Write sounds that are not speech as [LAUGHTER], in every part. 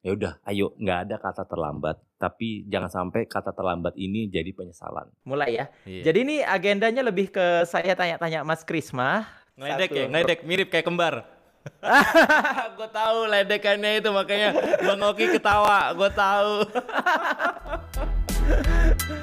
Ya udah, ayo nggak ada kata terlambat, tapi jangan sampai kata terlambat ini jadi penyesalan. Mulai ya. Iya. Jadi ini agendanya lebih ke saya tanya-tanya Mas Krisma. Ngeledek Satu ya, ngeledek mirip kayak kembar. [LAUGHS] gue tahu ledekannya itu makanya Bang Oki ketawa, gue tahu. [LAUGHS]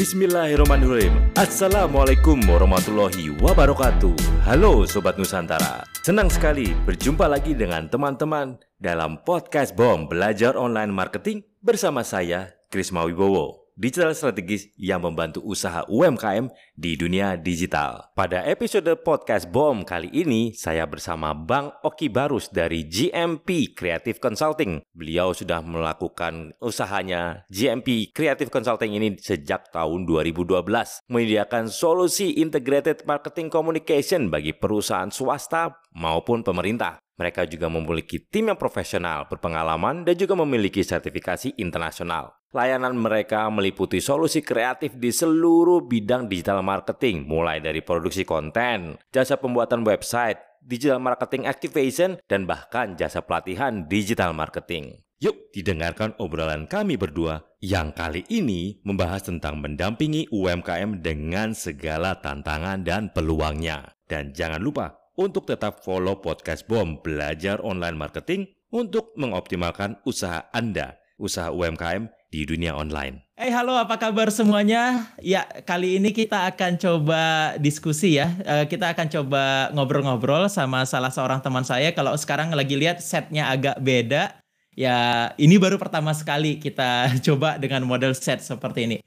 Bismillahirrahmanirrahim. Assalamualaikum warahmatullahi wabarakatuh. Halo Sobat Nusantara. Senang sekali berjumpa lagi dengan teman-teman Dalam podcast BOM Belajar Online Marketing Bersama saya Krisma Wibowo Digital strategis yang membantu usaha UMKM di dunia digital. Pada episode podcast BOM kali ini, saya bersama Bang Oki Barus dari GMP Creative Consulting. Beliau sudah melakukan usahanya GMP Creative Consulting ini sejak tahun 2012, menyediakan solusi integrated marketing communication bagi perusahaan swasta maupun pemerintah. Mereka juga memiliki tim yang profesional, berpengalaman, dan juga memiliki sertifikasi internasional. Layanan mereka meliputi solusi kreatif di seluruh bidang digital marketing, mulai dari produksi konten, jasa pembuatan website, digital marketing activation, dan bahkan jasa pelatihan digital marketing. Yuk didengarkan obrolan kami berdua yang kali ini membahas tentang mendampingi UMKM dengan segala tantangan dan peluangnya. Dan jangan lupa untuk tetap follow podcast BOM Belajar Online Marketing untuk mengoptimalkan usaha Anda, usaha UMKM di dunia online. Eh halo apa kabar semuanya? Ya kali ini kita akan coba diskusi ya. Eh, kita akan coba ngobrol-ngobrol sama salah seorang teman saya. Kalau sekarang lagi lihat setnya agak beda. Ya ini baru pertama sekali kita [LAUGHS] coba dengan model set seperti ini.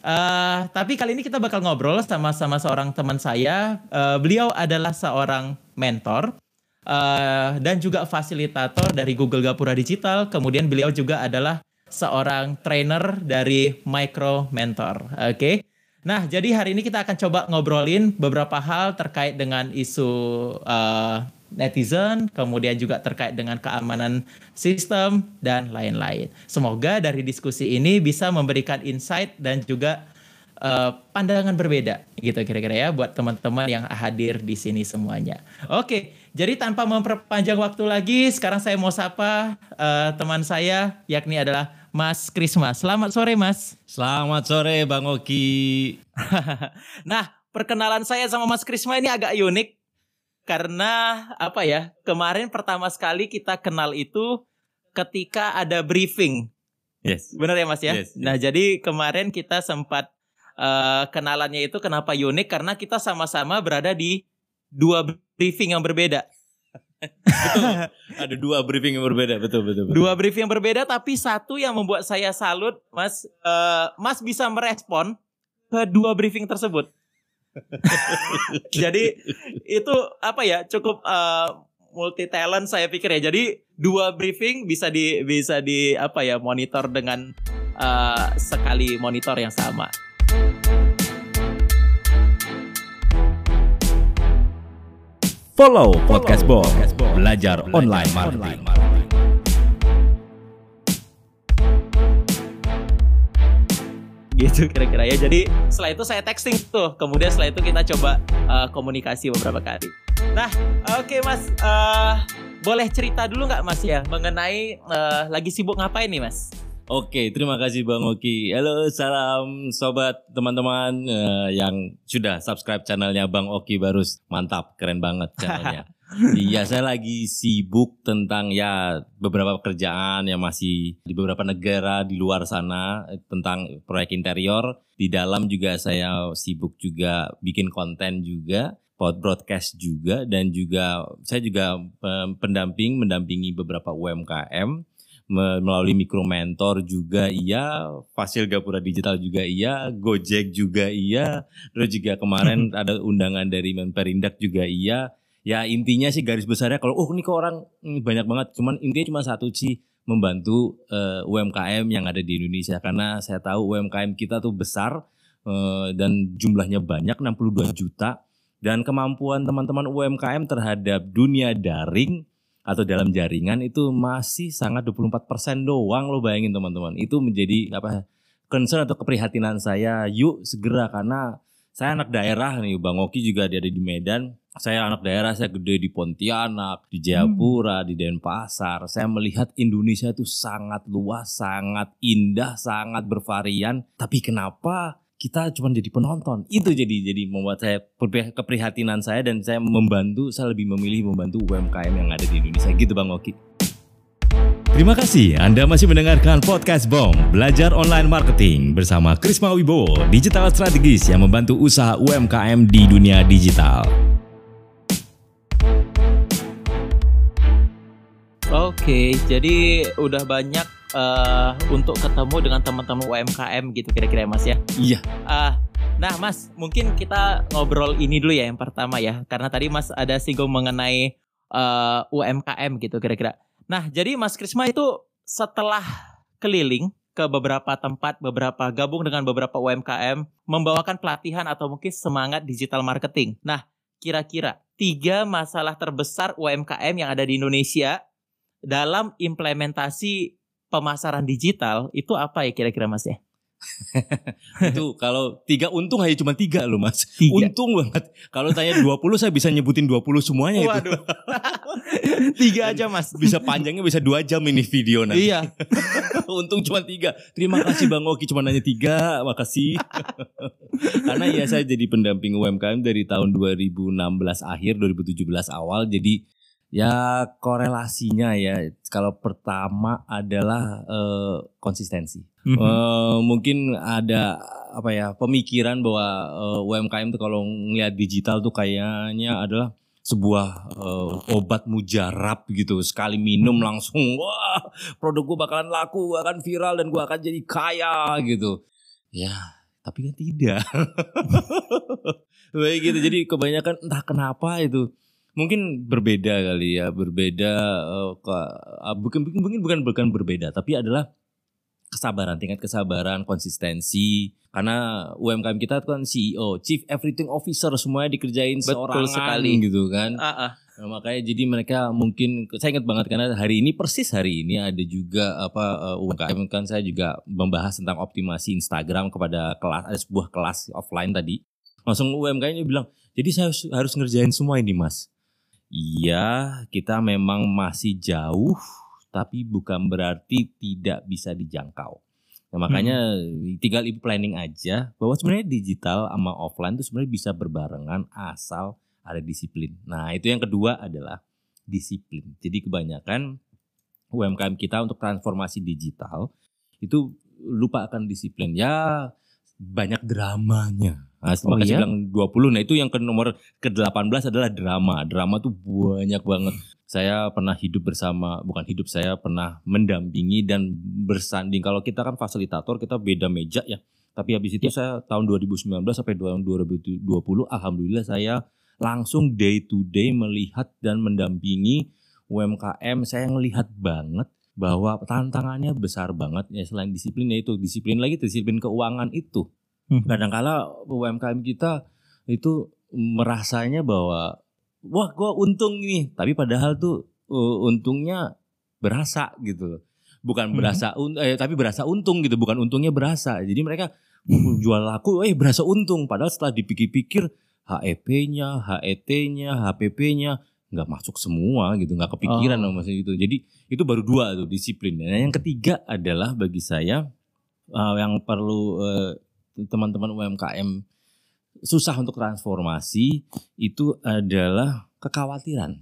Uh, tapi kali ini kita bakal ngobrol sama-sama seorang teman saya. Uh, beliau adalah seorang mentor uh, dan juga fasilitator dari Google Gapura Digital. Kemudian beliau juga adalah seorang trainer dari Micro Mentor. Oke. Okay? Nah, jadi hari ini kita akan coba ngobrolin beberapa hal terkait dengan isu uh, netizen, kemudian juga terkait dengan keamanan sistem dan lain-lain. Semoga dari diskusi ini bisa memberikan insight dan juga uh, pandangan berbeda gitu kira-kira ya buat teman-teman yang hadir di sini semuanya. Oke, jadi tanpa memperpanjang waktu lagi, sekarang saya mau sapa uh, teman saya yakni adalah Mas Krisma. Selamat sore, Mas. Selamat sore, Bang Oki. [LAUGHS] nah, perkenalan saya sama Mas Krisma ini agak unik karena apa ya kemarin pertama sekali kita kenal itu ketika ada briefing yes benar ya mas ya yes, yes. nah jadi kemarin kita sempat uh, kenalannya itu kenapa unik karena kita sama-sama berada di dua briefing yang berbeda betul. Ada dua briefing yang berbeda, betul, betul betul. Dua briefing yang berbeda, tapi satu yang membuat saya salut, Mas. Uh, mas bisa merespon ke dua briefing tersebut. [LAUGHS] Jadi itu apa ya cukup uh, eh, multi talent saya pikir ya. Jadi dua briefing bisa di bisa di apa ya monitor dengan uh, sekali monitor yang sama. Follow podcast Bo, belajar online marketing. gitu kira-kira ya. Jadi setelah itu saya texting tuh, kemudian setelah itu kita coba uh, komunikasi beberapa kali. Nah, oke okay, Mas, uh, boleh cerita dulu nggak Mas ya mengenai uh, lagi sibuk ngapain nih Mas? Oke, terima kasih Bang Oki. Halo, salam sobat teman-teman uh, yang sudah subscribe channelnya Bang Oki Barus. Mantap, keren banget channelnya. [LAUGHS] iya, saya lagi sibuk tentang ya beberapa pekerjaan yang masih di beberapa negara di luar sana tentang proyek interior. Di dalam juga saya sibuk juga bikin konten juga, broadcast juga dan juga saya juga pendamping mendampingi beberapa UMKM melalui mikro mentor juga iya, Fasil Gapura Digital juga iya, Gojek juga iya, terus juga kemarin [LAUGHS] ada undangan dari Menperindak juga iya. Ya intinya sih garis besarnya kalau oh ini kok orang banyak banget, cuman intinya cuma satu sih membantu uh, eh, UMKM yang ada di Indonesia. Karena saya tahu UMKM kita tuh besar uh, dan jumlahnya banyak 62 juta. Dan kemampuan teman-teman UMKM terhadap dunia daring atau dalam jaringan itu masih sangat 24% doang lo bayangin teman-teman. Itu menjadi apa concern atau keprihatinan saya. Yuk segera karena saya anak daerah nih Bang Oki juga ada di Medan. saya anak daerah, saya gede di Pontianak, di Jayapura, di Denpasar. Saya melihat Indonesia itu sangat luas, sangat indah, sangat bervarian. Tapi kenapa kita cuma jadi penonton? Itu jadi jadi membuat saya keprihatinan saya dan saya membantu, saya lebih memilih membantu UMKM yang ada di Indonesia. Gitu Bang Oki. Terima kasih Anda masih mendengarkan podcast BOM Belajar Online Marketing bersama Krisma Wibowo, digital strategis yang membantu usaha UMKM di dunia digital. Oke, jadi udah banyak eh, untuk ketemu dengan teman-teman UMKM gitu kira-kira Mas ya. Iya. Ah, nah Mas, mungkin kita ngobrol ini dulu ya yang pertama ya, karena tadi Mas ada singgung mengenai eh, UMKM gitu kira-kira. Nah, jadi Mas Krisma itu setelah keliling ke beberapa tempat, beberapa gabung dengan beberapa UMKM, membawakan pelatihan atau mungkin semangat digital marketing. Nah, kira-kira tiga masalah terbesar UMKM yang ada di Indonesia dalam implementasi pemasaran digital itu apa ya kira-kira Mas ya? [LAUGHS] itu kalau tiga untung hanya cuma tiga loh mas. Tiga. Untung banget. Kalau tanya 20 saya bisa nyebutin 20 semuanya itu. Waduh. [LAUGHS] Tiga aja Mas. Bisa panjangnya bisa dua jam ini video nanti. Iya. [LAUGHS] Untung cuma tiga. Terima kasih Bang Oki cuma nanya tiga. Makasih. Karena ya saya jadi pendamping UMKM dari tahun 2016 akhir 2017 awal. Jadi ya korelasinya ya. Kalau pertama adalah eh, konsistensi. Mhm. Eh, mungkin ada apa ya pemikiran bahwa eh, UMKM tuh kalau ngelihat digital tuh kayaknya adalah sebuah eh, obat mujarab gitu. Sekali minum langsung wah produk gua bakalan laku akan viral dan gua akan jadi kaya gitu. Ya tapi kan tidak. [LAUGHS] Baik gitu. Jadi kebanyakan entah kenapa itu mungkin berbeda kali ya berbeda eh, ke- bukan mungkin bukan bukan berbeda tapi adalah kesabaran tingkat kesabaran konsistensi karena UMKM kita kan CEO Chief Everything Officer semuanya dikerjain Betul seorang sekali. gitu kan Ah, ah. Nah, makanya jadi mereka mungkin saya ingat banget karena hari ini persis hari ini ada juga apa uh, UMKM kan saya juga membahas tentang optimasi Instagram kepada kelas ada sebuah kelas offline tadi langsung UMKM bilang jadi saya harus, harus ngerjain semua ini mas iya kita memang masih jauh tapi bukan berarti tidak bisa dijangkau nah makanya tinggal ibu planning aja bahwa sebenarnya digital sama offline itu sebenarnya bisa berbarengan asal ada disiplin. Nah, itu yang kedua adalah disiplin. Jadi kebanyakan UMKM kita untuk transformasi digital itu lupa akan disiplin. Ya banyak dramanya. Nah, Oh makanya iya? bilang 20. Nah, itu yang ke nomor ke-18 adalah drama. Drama tuh banyak banget. Saya pernah hidup bersama, bukan hidup, saya pernah mendampingi dan bersanding. Kalau kita kan fasilitator, kita beda meja ya. Tapi habis itu saya tahun 2019 sampai tahun 2020 alhamdulillah saya langsung day to day melihat dan mendampingi UMKM. Saya ngelihat banget bahwa tantangannya besar banget ya selain disiplin ya itu disiplin lagi disiplin keuangan itu. Mhm. Kadangkala UMKM kita itu merasanya bahwa wah gua untung nih, tapi padahal tuh uh, untungnya berasa gitu loh. Bukan Mhm. berasa un- eh, tapi berasa untung gitu, bukan untungnya berasa. Jadi mereka jual laku eh berasa untung padahal setelah dipikir-pikir HEP-nya, HET-nya, HPP-nya nggak masuk semua gitu, nggak kepikiran Oh. maksudnya itu. Jadi itu baru dua tuh disiplin. Nah, yang ketiga adalah bagi saya uh, yang perlu uh, teman-teman UMKM susah untuk transformasi itu adalah kekhawatiran.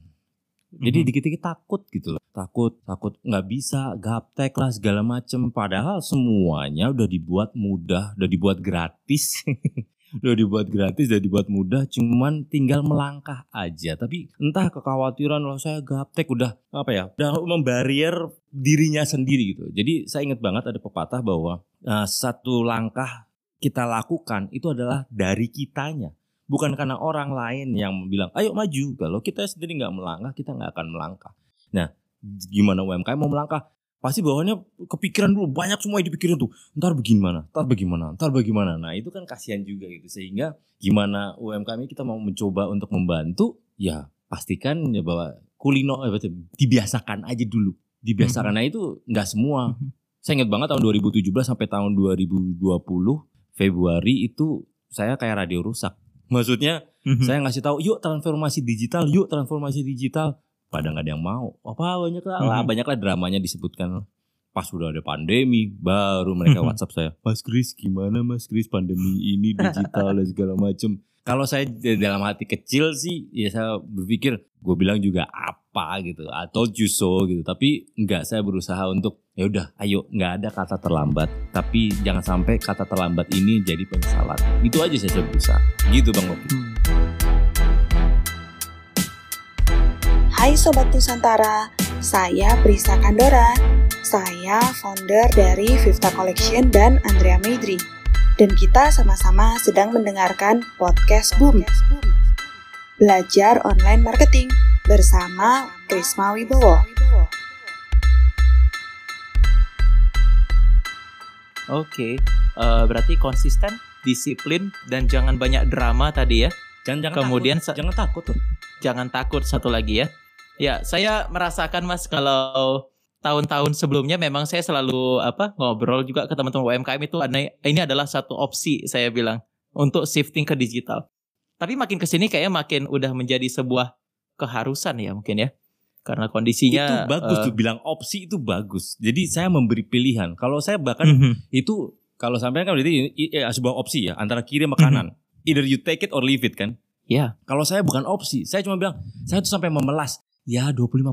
Jadi Mhm. dikit-dikit takut gitu loh. Takut, takut nggak bisa, gaptek lah segala macem. Padahal semuanya udah dibuat mudah, udah dibuat gratis. [LAUGHS] udah dibuat gratis, udah dibuat mudah, cuman tinggal melangkah aja. Tapi entah kekhawatiran loh saya gaptek udah apa ya, udah membarier dirinya sendiri gitu. Jadi saya ingat banget ada pepatah bahwa uh, satu langkah kita lakukan itu adalah dari kitanya. Bukan karena orang lain yang bilang ayo maju. Kalau kita sendiri nggak melangkah kita nggak akan melangkah. Nah gimana UMKM mau melangkah? Pasti bawahnya kepikiran dulu banyak semua yang dipikirin tuh. Ntar bagaimana? Ntar bagaimana? Ntar bagaimana? Nah itu kan kasihan juga gitu. Sehingga gimana UMKM kita mau mencoba untuk membantu ya pastikan ya bahwa kulino eh, dibiasakan aja dulu. Dibiasakan. Nah itu nggak semua. Mhm. saya ingat banget tahun 2017 sampai tahun 2020 Februari itu saya kayak radio rusak Maksudnya Mhm. saya ngasih tahu, yuk transformasi digital, yuk transformasi digital. Pada nggak ada yang mau. Apa banyak lah, Mhm. banyak lah dramanya disebutkan. Pas udah ada pandemi, baru mereka Mhm. WhatsApp saya, Mas Kris gimana Mas Kris pandemi ini digital dan segala macem. Kalau saya dalam hati kecil sih, ya saya berpikir, gue bilang juga apa gitu, you so gitu. Tapi enggak, saya berusaha untuk ya udah, ayo nggak ada kata terlambat. Tapi jangan sampai kata terlambat ini jadi penyesalan. Itu aja saya berusaha. Gitu bang Loki. Hai Sobat Nusantara, saya Prisa Kandora. Saya founder dari Vivta Collection dan Andrea Maidri. Dan kita sama-sama sedang mendengarkan podcast Boom. Belajar online marketing bersama Krisma Wibowo. Oke, eh, berarti konsisten, disiplin, dan jangan banyak drama tadi ya. Jangan jangan Kemudian takut. jangan takut tuh. Jangan takut satu lagi ya. Ya, saya merasakan Mas kalau tahun-tahun sebelumnya memang saya selalu apa ngobrol juga ke teman-teman UMKM itu ada- ini adalah satu opsi saya bilang untuk shifting ke digital. Tapi makin ke sini kayaknya makin udah menjadi sebuah keharusan ya mungkin ya. Karena kondisinya itu bagus eh, tuh bilang opsi itu bagus. Jadi saya memberi pilihan. Kalau saya bahkan mhm. itu kalau sampai kan berarti i- sebuah opsi ya antara kiri sama kanan. Either you take it or leave it kan. Ya. Kalau saya bukan opsi, saya cuma bilang saya tuh sampai memelas. Ya 25%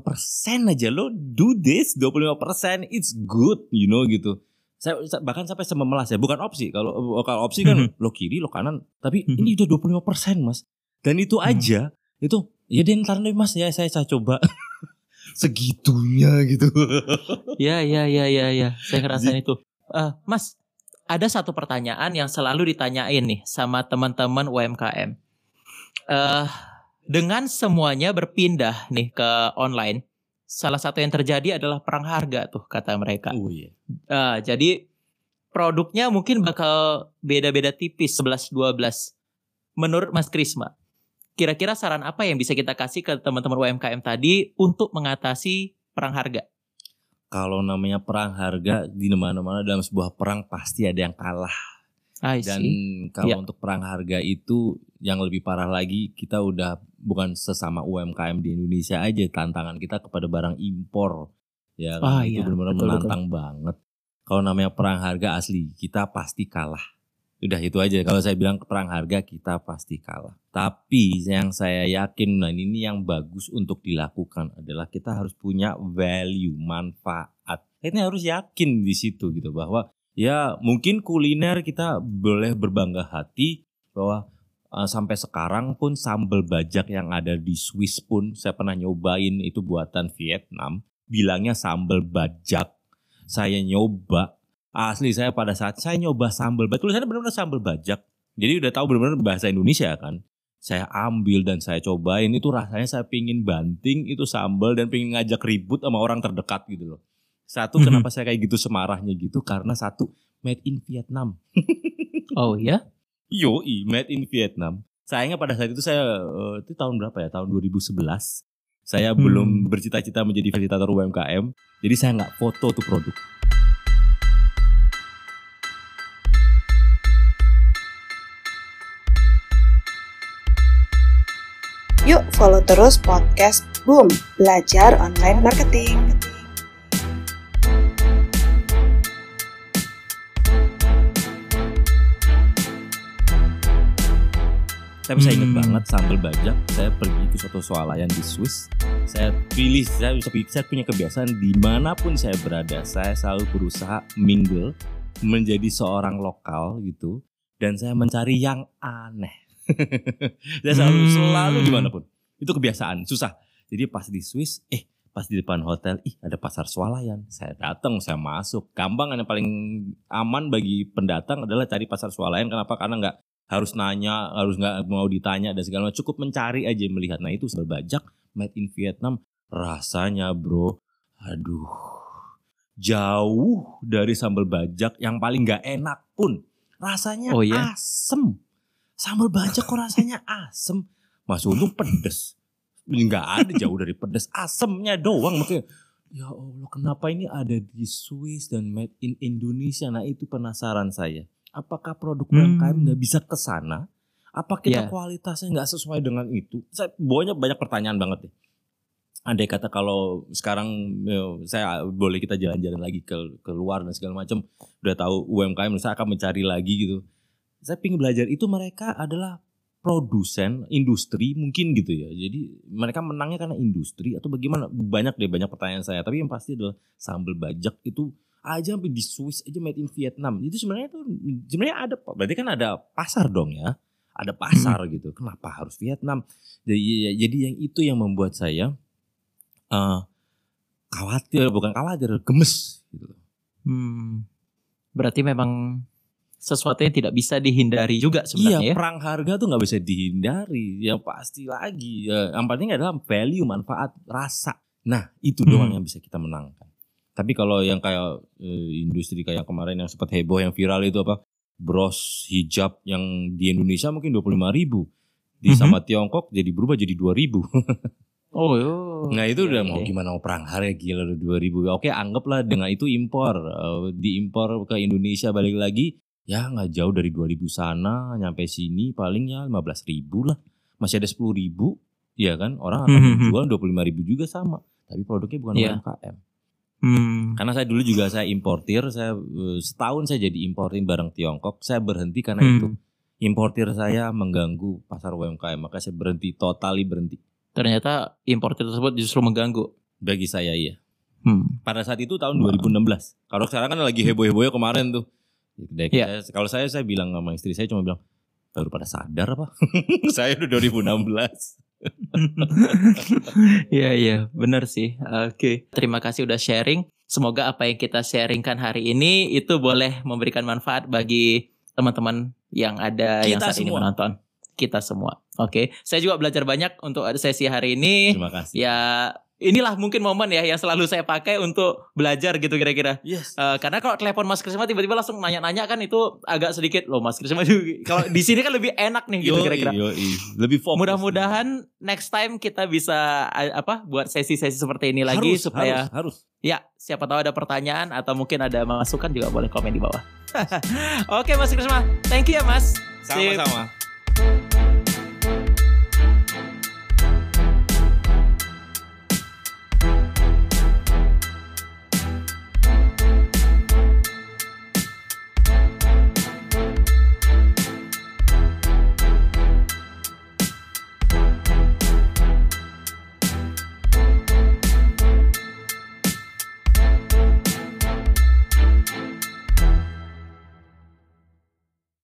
aja lo do this 25% it's good you know gitu. Saya bahkan sampai saya memelas ya bukan opsi. Kalau kalau opsi kan Mhm. lo kiri lo kanan, tapi Mhm. ini udah 25% Mas. Dan itu Mhm. aja itu ya deh ntar deh Mas ya saya saya coba [LAUGHS] segitunya gitu. [LAUGHS] Ya, ya, ya, ya, ya. Saya ngerasain itu. Eh, Mas, ada satu pertanyaan yang selalu ditanyain nih sama teman-teman UMKM. Eh, dengan semuanya berpindah nih ke online, salah satu yang terjadi adalah perang harga tuh kata mereka. oh iya. Eh, jadi produknya mungkin bakal beda-beda tipis 11-12. Menurut Mas Krisma, kira-kira saran apa yang bisa kita kasih ke teman-teman UMKM tadi untuk mengatasi perang harga? Kalau namanya perang harga di mana-mana dalam sebuah perang pasti ada yang kalah. I Dan kalau Iya. untuk perang harga itu yang lebih parah lagi kita udah bukan sesama UMKM di Indonesia aja tantangan kita kepada barang impor. Ya Ah, kan itu iya, benar-benar betul, menantang banget. Kalau namanya perang harga asli kita pasti kalah. Udah itu aja kalau saya bilang perang harga kita pasti kalah. Tapi yang saya yakin nah ini yang bagus untuk dilakukan adalah kita harus punya value, manfaat. Ini harus yakin di situ gitu bahwa ya mungkin kuliner kita boleh berbangga hati bahwa uh, sampai sekarang pun sambal bajak yang ada di Swiss pun saya pernah nyobain itu buatan Vietnam bilangnya sambal bajak saya nyoba asli saya pada saat saya nyoba sambal bajak tulisannya benar-benar sambal bajak jadi udah tahu benar-benar bahasa Indonesia kan saya ambil dan saya cobain itu rasanya saya pingin banting itu sambal dan pingin ngajak ribut sama orang terdekat gitu loh satu Mhm. kenapa saya kayak gitu semarahnya gitu karena satu made in Vietnam [LAUGHS] Oh ya? Yoi, made in Vietnam. Sayangnya pada saat itu saya eh, itu tahun berapa ya? Tahun 2011. Saya Hmm. belum bercita-cita menjadi fasilitator UMKM, jadi saya nggak foto tuh produk. Yuk follow terus podcast Boom, belajar online marketing. Tapi saya ingat Hmm. banget sambal bajak. Saya pergi ke suatu swalayan di Swiss. Saya pilih, saya bisa saya punya kebiasaan di mana pun saya berada, saya selalu berusaha mingle menjadi seorang lokal gitu. Dan saya mencari yang aneh. Saya selalu Hmm. selalu di mana pun. Itu kebiasaan, susah. Jadi pas di Swiss, eh pas di depan hotel, ih ada pasar swalayan. Saya datang, saya masuk. Gampang yang paling aman bagi pendatang adalah cari pasar swalayan. Kenapa? Karena nggak harus nanya, harus nggak mau ditanya dan segala macam. Cukup mencari aja melihat. Nah itu sambal bajak made in Vietnam. Rasanya bro, aduh, jauh dari sambal bajak yang paling nggak enak pun. Rasanya Oh, iya? asem. Sambal bajak kok rasanya asem. Mas untung pedes. Nggak ada jauh dari pedes. Asemnya doang makanya. Ya Allah kenapa ini ada di Swiss dan made in Indonesia. Nah itu penasaran saya apakah produk Hmm. UMKM nggak bisa ke sana Apa kita Iya. kualitasnya nggak sesuai dengan itu? Saya banyak banyak pertanyaan banget nih. Andai kata kalau sekarang ya, saya boleh kita jalan-jalan lagi ke keluar dan segala macam, udah tahu UMKM, saya akan mencari lagi gitu. Saya ingin belajar itu mereka adalah produsen industri mungkin gitu ya. Jadi mereka menangnya karena industri atau bagaimana? Banyak deh banyak pertanyaan saya. Tapi yang pasti adalah sambal bajak itu aja sampai di Swiss aja made in Vietnam. Itu sebenarnya tuh sebenarnya ada berarti kan ada pasar dong ya. Ada pasar gitu. Kenapa harus Vietnam? Jadi, jadi yang itu yang membuat saya eh khawatir, bukan khawatir, gemes gitu. Hmm. Berarti memang sesuatu yang tidak bisa dihindari juga sebenarnya Iya, ya. perang harga tuh nggak bisa dihindari. Yang pasti lagi, ya, yang penting adalah value, manfaat, rasa. Nah, itu doang Hmm. yang bisa kita menangkan. Tapi kalau yang kayak eh, industri kayak kemarin yang sempat heboh, yang viral itu apa? Bros hijab yang di Indonesia mungkin 25 ribu. Di Mhm. sama Tiongkok jadi berubah jadi 2 ribu. [LAUGHS] Oh, yo. Nah itu udah Oke, mau gimana mau perang harga gila udah 2000. Oke anggaplah dengan itu impor. Eh, diimpor ke Indonesia balik lagi. Ya nggak jauh dari 2000 sana. Nyampe sini paling ya 15 ribu lah. Masih ada 10 ribu. Ya kan orang akan Mhm. menjual 25 ribu juga sama. Tapi produknya bukan Iya. UMKM. Hmm. Karena saya dulu juga saya importir. Saya eh, setahun saya jadi importin barang Tiongkok. Saya berhenti karena Hmm. itu. Importir saya mengganggu pasar UMKM. Maka saya berhenti, totali berhenti. Ternyata importer tersebut justru mengganggu. Bagi saya iya. Hmm. pada saat itu tahun 2016. Kalau sekarang kan lagi heboh-hebohnya kemarin tuh. Dek, Iya. saya- kalau saya saya bilang sama istri saya cuma bilang baru pada sadar apa? [LAUGHS] saya udah 2016. [LAUGHS] Iya iya benar sih. Oke. Terima kasih udah sharing. Semoga apa yang kita sharingkan hari ini itu boleh memberikan manfaat bagi teman-teman yang ada yang Kita saat ini semua. menonton. Kita semua. Oke. Saya juga belajar banyak untuk sesi hari ini. Terima kasih. Ya inilah mungkin momen ya yang selalu saya pakai untuk belajar gitu kira-kira. Yes. Eh, karena kalau telepon Mas Krisma tiba-tiba langsung nanya-nanya kan itu agak sedikit loh Mas Krisma [LAUGHS] kalau di sini kan lebih enak nih gitu kira-kira. Lebih fokus. Mudah-mudahan next time kita bisa apa buat sesi-sesi seperti ini lagi harus, supaya harus, harus. ya siapa tahu ada pertanyaan atau mungkin ada masukan juga boleh komen di bawah. [LAUGHS] Oke Mas Krisma, thank you ya Mas. Sama-sama.